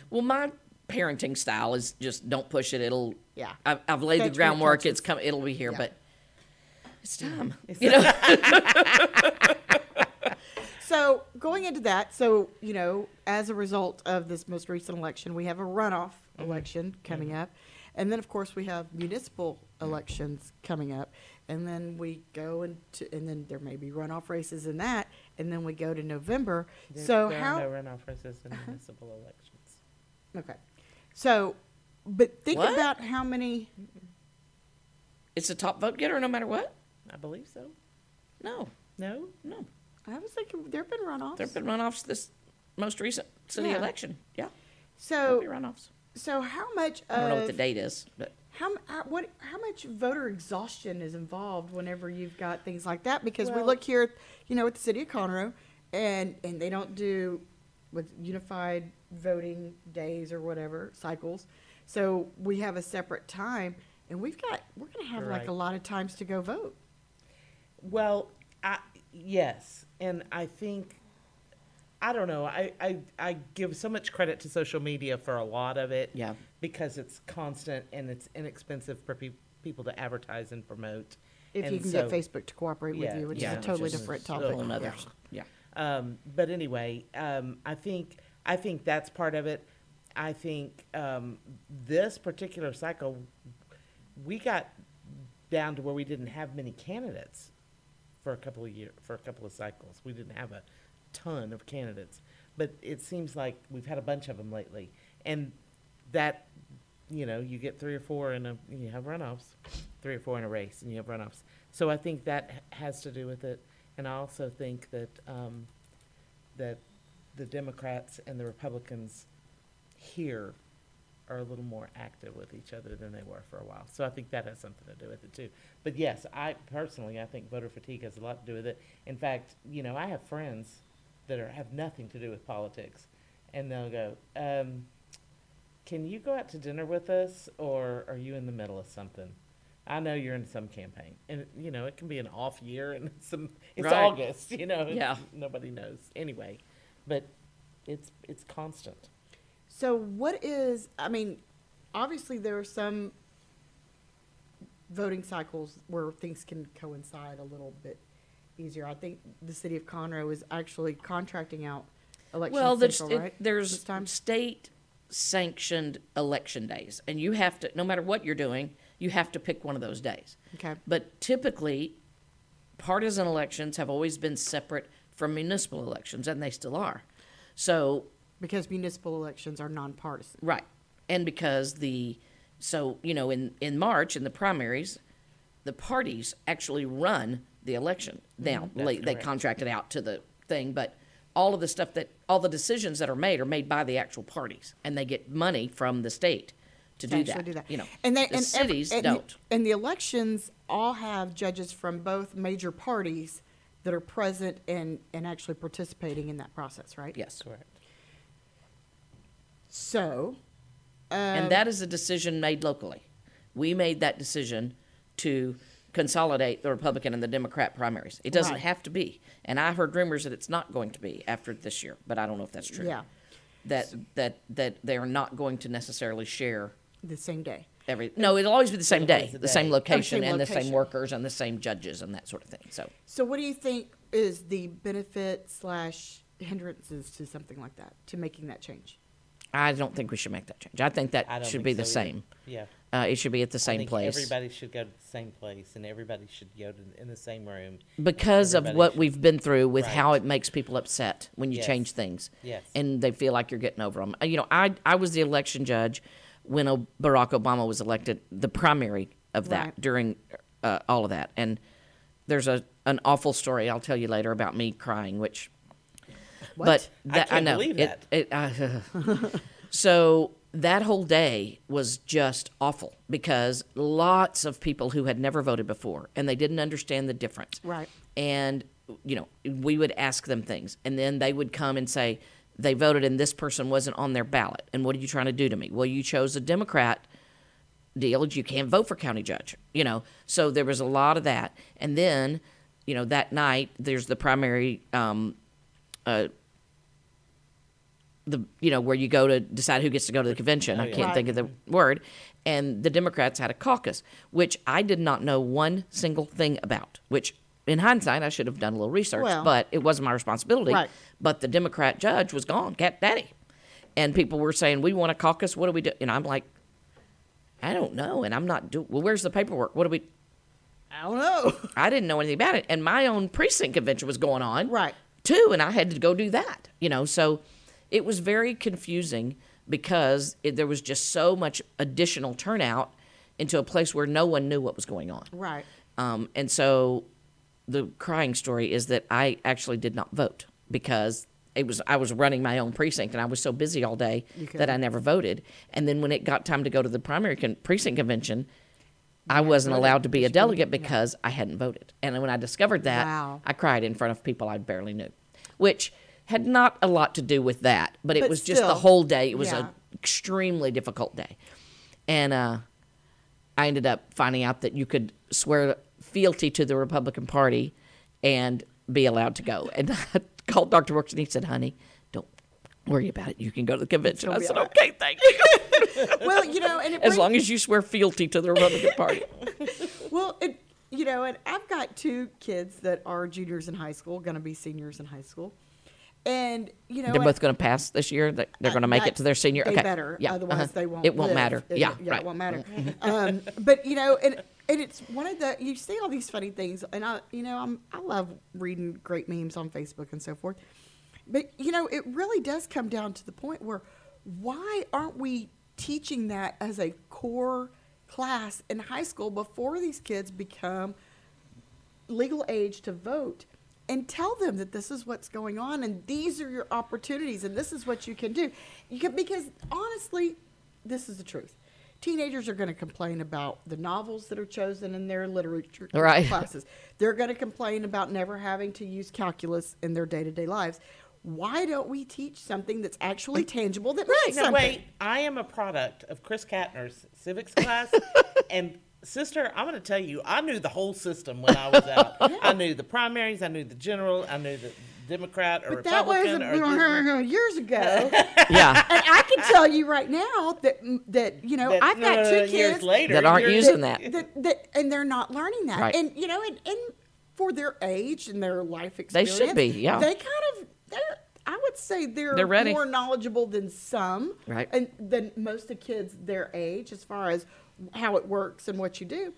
well, my parenting style is just don't push it. It'll. Yeah. I've, I've laid Catch the groundwork. It's come. It'll be here, Yeah. but it's time. <laughs> You know. <laughs> So going into that, so you know, as a result of this most recent election, we have a runoff mm-hmm. election coming mm-hmm. up, And then, of course, we have municipal elections coming up. And then we go into, and then there may be runoff races in that. And then we go to November. There- so there how? are no runoff races in uh-huh. municipal elections. Okay. So, but think What? about how many. It's a top vote getter no matter what? I believe so. No, No? no. I was thinking there have been runoffs. There have been runoffs this most recent city Yeah. election. Yeah, so, be runoffs. so how much I don't know what the date is, but how what how much voter exhaustion is involved whenever you've got things like that? Because we look here, you know, at the city of Conroe, and and they don't do with unified voting days or whatever cycles. So we have a separate time, and we've got we're going to have You're like a lot of times to go vote. Well, I, yes, and I think I don't know. I, I I give so much credit to social media for a lot of it. Yeah. Because it's constant and it's inexpensive for peop people to advertise and promote. If And you can so- get Facebook to cooperate Yeah, with you, which yeah, is a totally is different topic. whole nother- Yeah. yeah. Um, but anyway, um, I think I think that's part of it. I think um, this particular cycle, we got down to where we didn't have many candidates for a couple of year for a couple of cycles. We didn't have a ton of candidates, but it seems like we've had a bunch of them lately, and that you know you get three or four in a you have runoffs, three or four in a race, and you have runoffs. So I think that has to do with it, and I also think that um, that the Democrats and the Republicans here are a little more active with each other than they were for a while. So I think that has something to do with it too. But yes, I personally, I think voter fatigue has a lot to do with it. In fact, you know, I have friends that are, have nothing to do with politics, and they'll go, um, "Can you go out to dinner with us, or are you in the middle of something?" I know you're in some campaign, and you know it can be an off year, and it's <laughs> some it's Right. August, you know. Yeah. nobody knows anyway, but it's it's constant. So what is? I mean, obviously there are some voting cycles where things can coincide a little bit easier. I think the city of Conroe is actually contracting out election Well, there's central, it- right? there's time? state sanctioned election days, and you have to no matter what you're doing, you have to pick one of those days. Okay. But typically, partisan elections have always been separate from municipal elections, and they still are. So because municipal elections are nonpartisan. Right. And because the so, you know, in in March in the primaries, the parties actually run the election. Mm-hmm. Now, That's they, they correct. contract it out to the thing, but all of the stuff that all the decisions that are made are made by the actual parties and they get money from the state to do actually that. You know. and they the and every- cities and, don't. And the elections all have judges from both major parties that are present and and actually participating in that process, right? Yes. Correct. So, um, and that is a decision made locally. We made that decision to consolidate the Republican and the Democrat primaries. It doesn't Right. have to be. And I heard rumors that it's not going to be after this year, but I don't know if that's true. Yeah. That that that they're not going to necessarily share the same day. every No, it'll always be the same day, the the same location same and the same workers and the same judges and that sort of thing. So So, what do you think is the benefit slash hindrances to something like that, to making that change? I don't think we should make that change. I think that I should think be the so either. same. Yeah. Uh, it should be at the I same think place. Everybody should go to the same place, and everybody should go to in the same room. because of what should- we've been through with how it makes people upset when you Yes. change things Yes. and they feel like you're getting over them you know i i was the election judge when O- barack obama was elected the primary of that Right. during uh, all of that and there's a an awful story i'll tell you later about me crying which but I that, can't know. believe it, that. it, uh, <laughs> so that whole day was just awful because lots of people who had never voted before and they didn't understand the difference. Right. and you know we would ask them things and then they would come and say they voted and this person wasn't on their ballot. And what are you trying to do to me? Well you chose a democrat deal. You can't vote for county judge you know? So there was a lot of that. And then you know that night there's the primary um, uh, the you know where you go to decide who gets to go to the convention. Oh, I yeah. can't Right. think of the word. And the Democrats had a caucus, which I did not know one single thing about. Which, in hindsight, I should have done a little research, Well- but it wasn't my responsibility. Right. But the Democrat judge was gone, cat daddy, and people were saying, "We want a caucus. What do we do?" And I'm like, I don't know, and I'm not do. Well, where's the paperwork? What do we? I don't know. <laughs> I didn't know anything about it, and my own precinct convention was going on, Right. Too, and I had to go do that. You know, so it was very confusing because it, there was just so much additional turnout into a place where no one knew what was going on. Right. Um, and so the crying story is that I actually did not vote because it was I was running my own precinct and I was so busy all day that I never voted. And then when it got time to go to the primary con- precinct convention, I wasn't allowed to be a delegate because I hadn't voted. And when I discovered that, Wow. I cried in front of people I barely knew, which had not a lot to do with that, but it But was just the whole day. It was yeah. an extremely difficult day. And uh, I ended up finding out that you could swear fealty to the Republican Party and be allowed to go. And <laughs> I called Dr. Brooks and he said, honey, don't worry about it. You can go to the convention. I said, right." okay, thank you. <laughs> Well, you know, and it <laughs> as brings- long as you swear fealty to the Republican Party. Well, it, you know, and I've got two kids that are juniors in high school, going to be seniors in high school, and you know, They're both going to pass this year. They- They're going to make it to their senior. They okay. better, Yeah. otherwise uh-huh. they won't. It won't live. matter. It- Yeah. yeah, right. it won't matter. <laughs> um, but you know, and and it's one of the you see all these funny things, and I, you know, I'm I love reading great memes on Facebook and so forth. But you know, it really does come down to the point where why aren't we teaching that as a core class in high school before these kids become legal age to vote and tell them that this is what's going on and these are your opportunities and this is what you can do. You can, because honestly, this is the truth. Teenagers are going to complain about the novels that are chosen in their literature <laughs> Right. classes. They're going to complain about never having to use calculus in their day to day lives. Why don't we teach something that's actually tangible that means No, something? wait. I am a product of Chris Katner's civics <laughs> class, and sister, I'm going to tell you, I knew the whole system when I was out. <laughs> I knew the primaries, I knew the general, I knew the Democrat or But that was Republican or <laughs> a, years ago. <laughs> Yeah. and I can tell you right now that that you know that, I've got two years kids later That aren't you're- using that. that, that and they're not learning that. Right. And you know, and, and for their age and their life experience, They should be, yeah. They kind of they're. I would say they're, They're ready. more knowledgeable than some, Right. And than most of kids their age as far as how it works and what you do.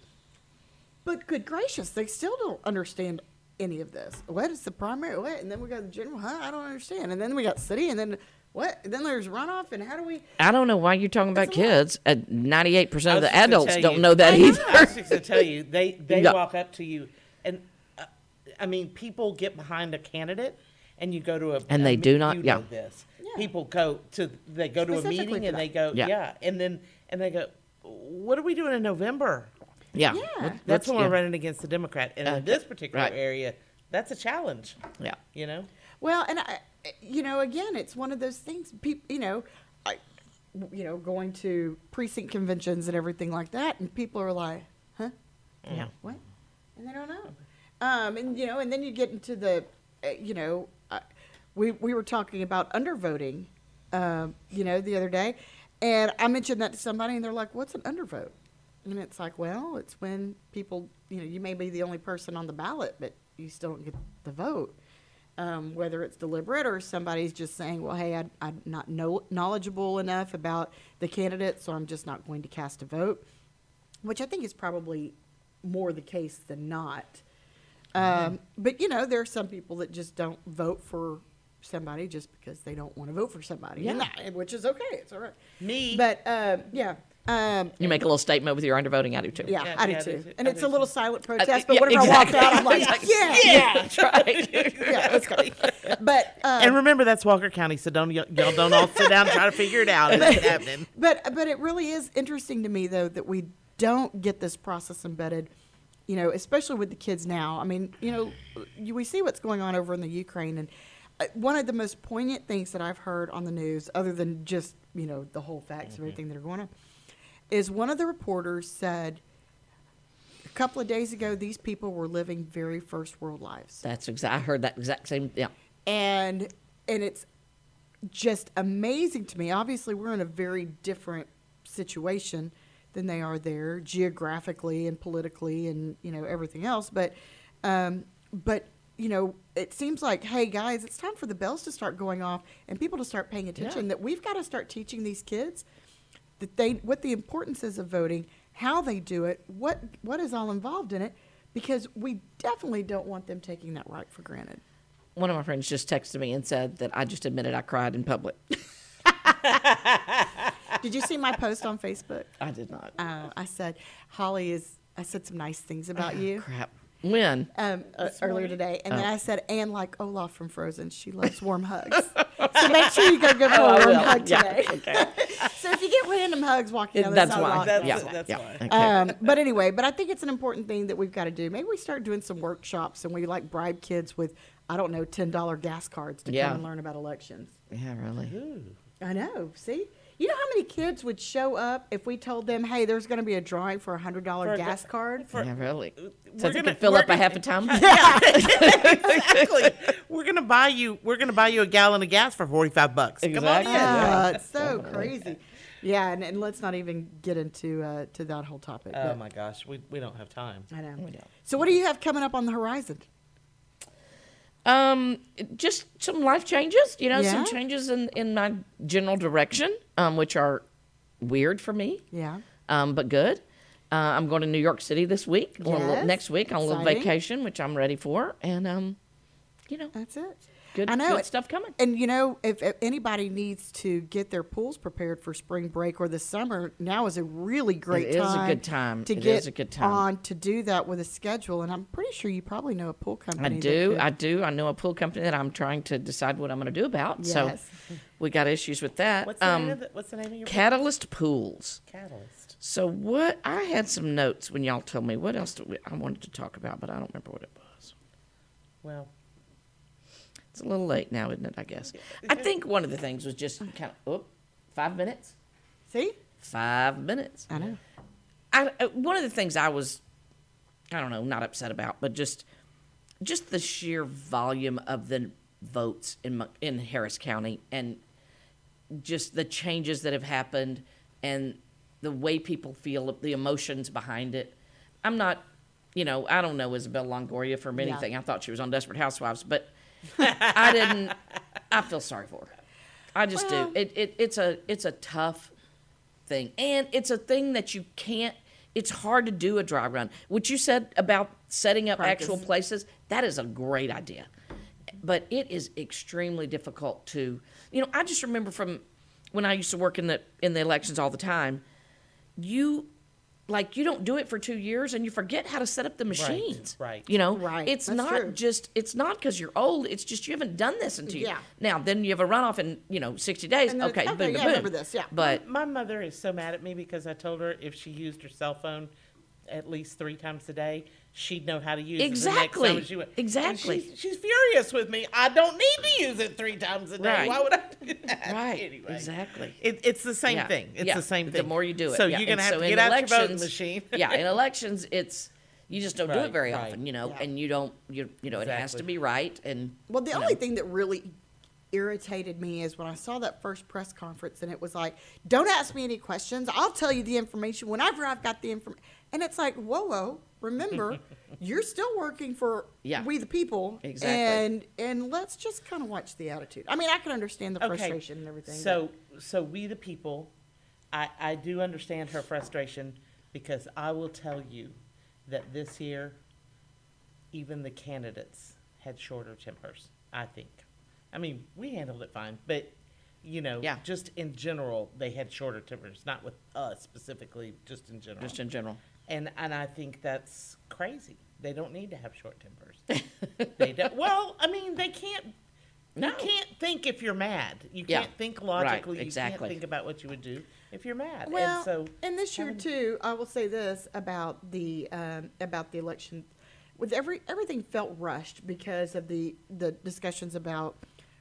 But good gracious, they still don't understand any of this. What is the primary? What? And then we got the general. Huh? I don't understand. And then we got city. And then what? And then there's runoff. And how do we? I don't know why you're talking about That's a lot. kids. Uh, Ninety-eight percent of the adults tell don't you- know that I know. either. I was just going to tell you, they they Yeah. walk up to you, and uh, I mean, people get behind a candidate, and you go to a And a they me- do not- You yeah. know this. People go to they go to a meeting and that. they go Yeah. yeah. and then and they go, what are we doing in November? Yeah. Yeah. What- That's what's- when we're running against the Democrat, and Okay. in this particular Right. area, that's a challenge. Yeah. You know. Well, and I, you know, again, it's one of those things. People, you know, I, you know, going to precinct conventions and everything like that, and people are like, "Huh, Yeah. what?" And they don't know. Um, and you know, and then you get into the, uh, you know, uh, we we were talking about undervoting, um, you know, the other day, and I mentioned that to somebody, and they're like, "What's an undervote?" And it's like, well, it's when people, you know, you may be the only person on the ballot, but you still don't get the vote. Um, whether it's deliberate or somebody's just saying, well, hey, I, I'm not know, knowledgeable enough about the candidate, so I'm just not going to cast a vote, which I think is probably more the case than not. Um, but, you know, there are some people that just don't vote for somebody just because they don't want to vote for somebody, and Yeah. that, which is okay. It's all right. Me. But, um, yeah. Um, You make a little statement with your undervoting. I do too. yeah, Yeah, I do yeah, I too. do too. And I it's a little too. silent protest, but yeah, whenever I walk exactly. out, I'm like, yeah, Yeah, that's right. <laughs> yeah, let's go. <laughs> But um, and remember, that's Walker County, so don't y- y'all don't all sit down and try to figure it out. It ain't happening. <laughs> but but it really is interesting to me though that we don't get this process embedded. You know, especially with the kids now. I mean, you know, you, we see what's going on over in the Ukraine, and uh, one of the most poignant things that I've heard on the news, other than just you know the whole facts of everything that are going on, is one of the reporters said a couple of days ago these people were living very first world lives. That's exact. I heard that exact same. Yeah. and and it's just amazing to me. Obviously, we're in a very different situation than they are there geographically and politically and you know everything else. But um, but you know, it seems like, hey guys, it's time for the bells to start going off and people to start paying attention. Yeah. That we've got to start teaching these kids that they what the importance is of voting, how they do it, what what is all involved in it, because we definitely don't want them taking that right for granted. One of my friends just texted me and said that I just admitted I cried in public. <laughs> Did you see my post on Facebook? I did not. Uh, I said Holly is. I said some nice things about you. Crap. When? um, uh, earlier today, and then I said, "And like Olaf from Frozen, she loves warm hugs." <laughs> so make sure you go give her Oh, I a warm will. hug Yeah, today. okay. <laughs> so if you get random hugs walking down the That's sidewalk, why. That's- yeah, that's yeah. why. Um, but anyway, but I think it's an important thing that we've got to do. Maybe we start doing some workshops and we like bribe kids with, I don't know, ten dollar gas cards to Yeah. come and learn about elections. yeah, really. I know. See, you know how many kids would show up if we told them, "Hey, there's going to be a drawing for a hundred dollar For a gas ga- card." for- yeah, really. So they gonna- could fill up a gonna- half a time. <laughs> <laughs> exactly. We're gonna buy you. We're gonna buy you a gallon of gas for forty five bucks. Come on Exactly. in. Ah, it's so crazy. Yeah, and, and let's not even get into uh, to that whole topic. Oh but- my gosh, we, we don't have time. I know. We don't. So, what do you have coming up on the horizon? Um, just some life changes, you know, Yeah? some changes in, in my general direction, um, which are weird for me, Yeah. um, but good. Uh, I'm going to New York City this week, little- next week on a little vacation, which I'm ready for, and um, you know, That's it. Good, I know good stuff coming. And you know, if, if anybody needs to get their pools prepared for spring break or the summer, now is a really great is a time. good time. to It get is a good time. on to do that with a schedule. And I'm pretty sure you probably know a pool company. I do, I do. I know a pool company that I'm trying to decide what I'm going to do about. Yes. So we got issues with that. What's the um, name of the, What's the name of your Catalyst Pools. catalyst? So what? I had some notes when y'all told me what else did we, I wanted to talk about, but I don't remember what it was. Well, It's a little late now, isn't it? I guess. I think one of the things was just kind of, oh, five minutes. See, Five minutes. I know. I, one of the things I was, I don't know, not upset about, but just, just the sheer volume of the votes in in Harris County, and just the changes that have happened, and the way people feel, the emotions behind it. I'm not, you know, I don't know Isabel Longoria from Yeah. anything. I thought she was on Desperate Housewives, but I didn't. I feel sorry for her. I just Well- do. It, it it's a it's a tough thing, and it's a thing that you can't. It's hard to do a dry run. What you said about setting up actual places, that is a great idea, but it is extremely difficult to. You know, I just remember from when I used to work in the in the elections all the time. You like you don't do it for two years and you forget how to set up the machines. right. You know, Right, It's that's not true. just it's not because you're old. It's just you haven't done this in two years. Yeah. Now then you have a runoff in you know sixty days. And then okay, okay, boom, yeah, I remember this, yeah. But my mother is so mad at me because I told her if she used her cell phone at least three times a day, she'd know how to use it. the next Exactly. time she went. And Exactly. she's, she's furious with me. I don't need to use it three times a day. Right. Why would I do that? Right, Anyway. exactly. It, it's the same yeah, thing. It's yeah, the same thing. The more you do it, So yeah. you're gonna And have so to get out your voting machine. <laughs> yeah, in elections, it's you just don't do it very right. often, you know, Yeah. and you don't you you know it has to be right and Well, the only know. thing that really irritated me is when I saw that first press conference and it was like, don't ask me any questions. I'll tell you the information whenever I've got the information. And it's like, whoa, whoa, remember, <laughs> you're still working for Yeah. we the people. Exactly. And and let's just kind of watch the attitude. I mean, I can understand the frustration and everything. So, so we the people, I, I do understand her frustration because I will tell you that this year, even the candidates had shorter tempers, I think. I mean, we handled it fine, but, you know, Yeah. just in general, they had shorter tempers, not with us specifically, just in general. just in general. And and I think that's crazy. They don't need to have short tempers. <laughs> they don't. Well, I mean, they can't. No. You can't think if you're mad. You Yeah. can't think Right, logically. You exactly. can't think about what you would do if you're mad. Well, and so and this year too, I will say this about the um, about the election. With every everything felt rushed because of the the discussions about.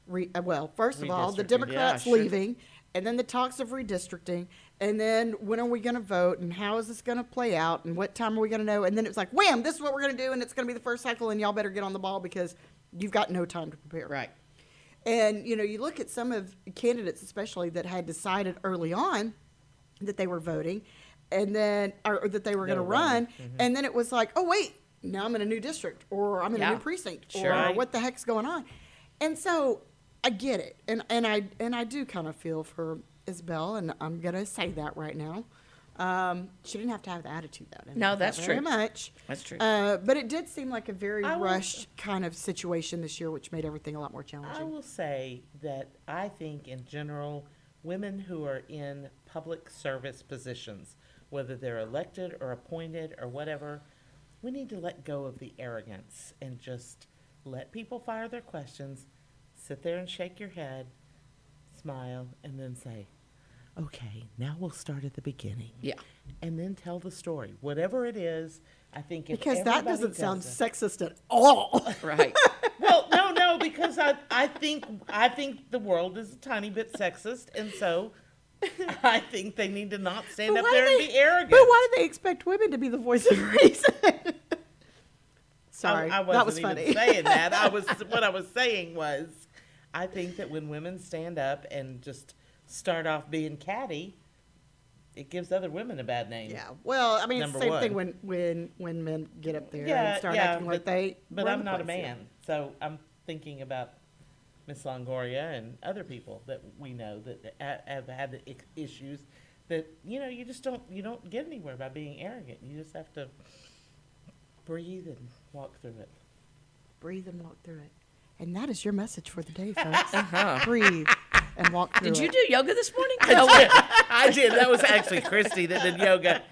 Re, uh, well, first of all, the Democrats Yeah, sure. leaving, and then the talks of redistricting, and then when are we going to vote, and how is this going to play out, and what time are we going to know? And then it's like, wham, this is what we're going to do, and it's going to be the first cycle, and y'all better get on the ball because you've got no time to prepare. Right. And you know, you look at some of candidates, especially that had decided early on that they were voting, and then or, or that they were going to run. Mm-hmm. and then it was like, oh wait, now I'm in a new district, or I'm in a new precinct, Sure. or what the heck's going on? And so I get it, and and I and I do kind of feel for Isabel, and I'm gonna say that right now. Um, she didn't have to have the attitude though. didn't No, that's that very true. much. That's true. Uh, but it did seem like a very I will- rushed kind of situation this year, which made everything a lot more challenging. I will say that I think in general, women who are in public service positions, whether they're elected or appointed or whatever, we need to let go of the arrogance and just let people fire their questions, sit there and shake your head, smile, and then say, okay, now we'll start at the beginning. Yeah. And then tell the story. Whatever it is, I think if because that doesn't does sound it- sexist at all. <laughs> Right. <laughs> well, no, no, because I, I think I think the world is a tiny bit sexist, and so <laughs> I think they need to not stand But up there do and be arrogant. But why do they expect women to be the voice of reason? Sorry, I, I wasn't that was even funny. saying that. I was what I was saying was, I think that when women stand up and just start off being catty, it gives other women a bad name. yeah, well, I mean, it's the Number same thing when when when men get up there yeah, and start yeah, acting like but, they. But I'm the not a place, yeah. man, so I'm thinking about Miss Longoria and other people that we know that have had the issues. That you know, you just don't you don't get anywhere by being arrogant. You just have to breathe and walk through it. Breathe and walk through it, and that is your message for the day, folks. <laughs> Uh-huh. Breathe and walk through Did you it. do yoga this morning? I did. I did. That was actually Christy that did yoga.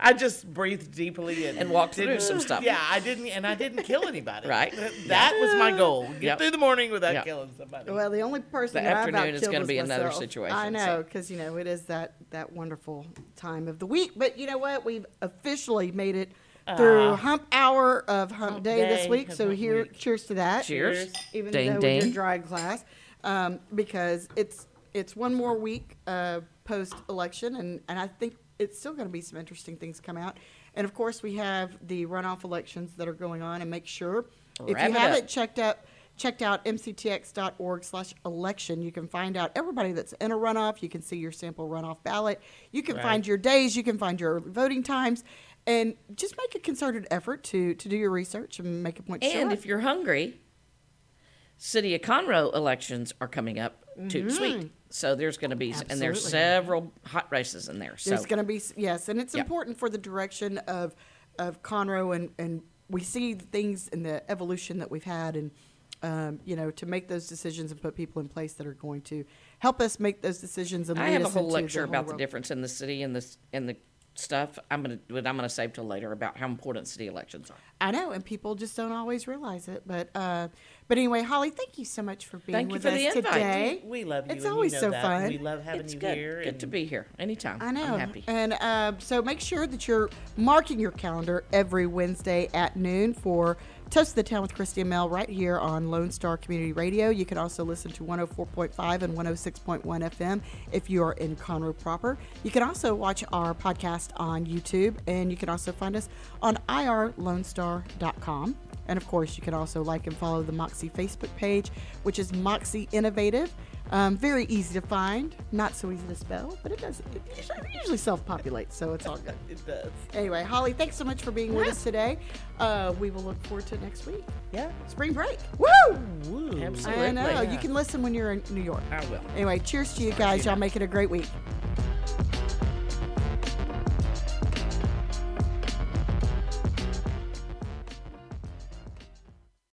I just breathed deeply and, And walked through some stuff. Yeah, I didn't, and I didn't kill anybody. Right. That, that was my goal. Get Yep. through the morning without Yep. killing somebody. Well, the only person The who I afternoon is gonna was be another situation, I know, so. because you know it is that that wonderful time of the week. But you know what? We've officially made it through Ah. Hump Hour of Hump, Hump Day, this week. So here, Week. cheers to that. Cheers. Even Ding, though ding. you're dry class, um, because it's it's one more week uh, post election, and and I think it's still going to be some interesting things come out. And of course, we have the runoff elections that are going on, and make sure if you it haven't up. checked out checked out mctx.org slash election you can find out everybody that's in a runoff you can see your sample runoff ballot you can Right. find your days you can find your voting times and just make a concerted effort to to do your research and make a point. point And sure. if you're hungry, City of Conroe elections are coming up too sweet. So there's going to be, and there's several hot races in there. So There's going to be yes, and it's Yeah. important for the direction of of Conroe, and and we see things in the evolution that we've had, and um, you know, to make those decisions and put people in place that are going to help us make those decisions. And I have a whole lecture whole about the difference in the city and this and the stuff. I'm gonna, but I'm gonna save till later about how important city elections are. I know, and people just don't always realize it. But uh, but anyway, Holly, thank you so much for being Thank you with for us the invite. today. we love you. It's and you always know so that. fun. We love having it's you good. here. Good to be here anytime. I know. I'm happy. And uh, so make sure that you're marking your calendar every Wednesday at noon for Toast of the Town with Christy and Mel right here on Lone Star Community Radio. You can also listen to 104.5 and 106.1 FM if you are in Conroe proper. You can also watch our podcast on YouTube, and you can also find us on irlonestar.com. And of course, you can also like and follow the Moxie Facebook page, which is Moxie Innovative. Um, very easy to find, not so easy to spell, but it does. It usually, usually self-populates, so it's all good. It does. Anyway, Holly, thanks so much for being with us today. Uh, we will look forward to next week. Yeah. Spring break. Woo! Woo. Absolutely. I know. Yeah. You can listen when you're in New York. I will. Anyway, cheers to you guys. Y'all make it a great week.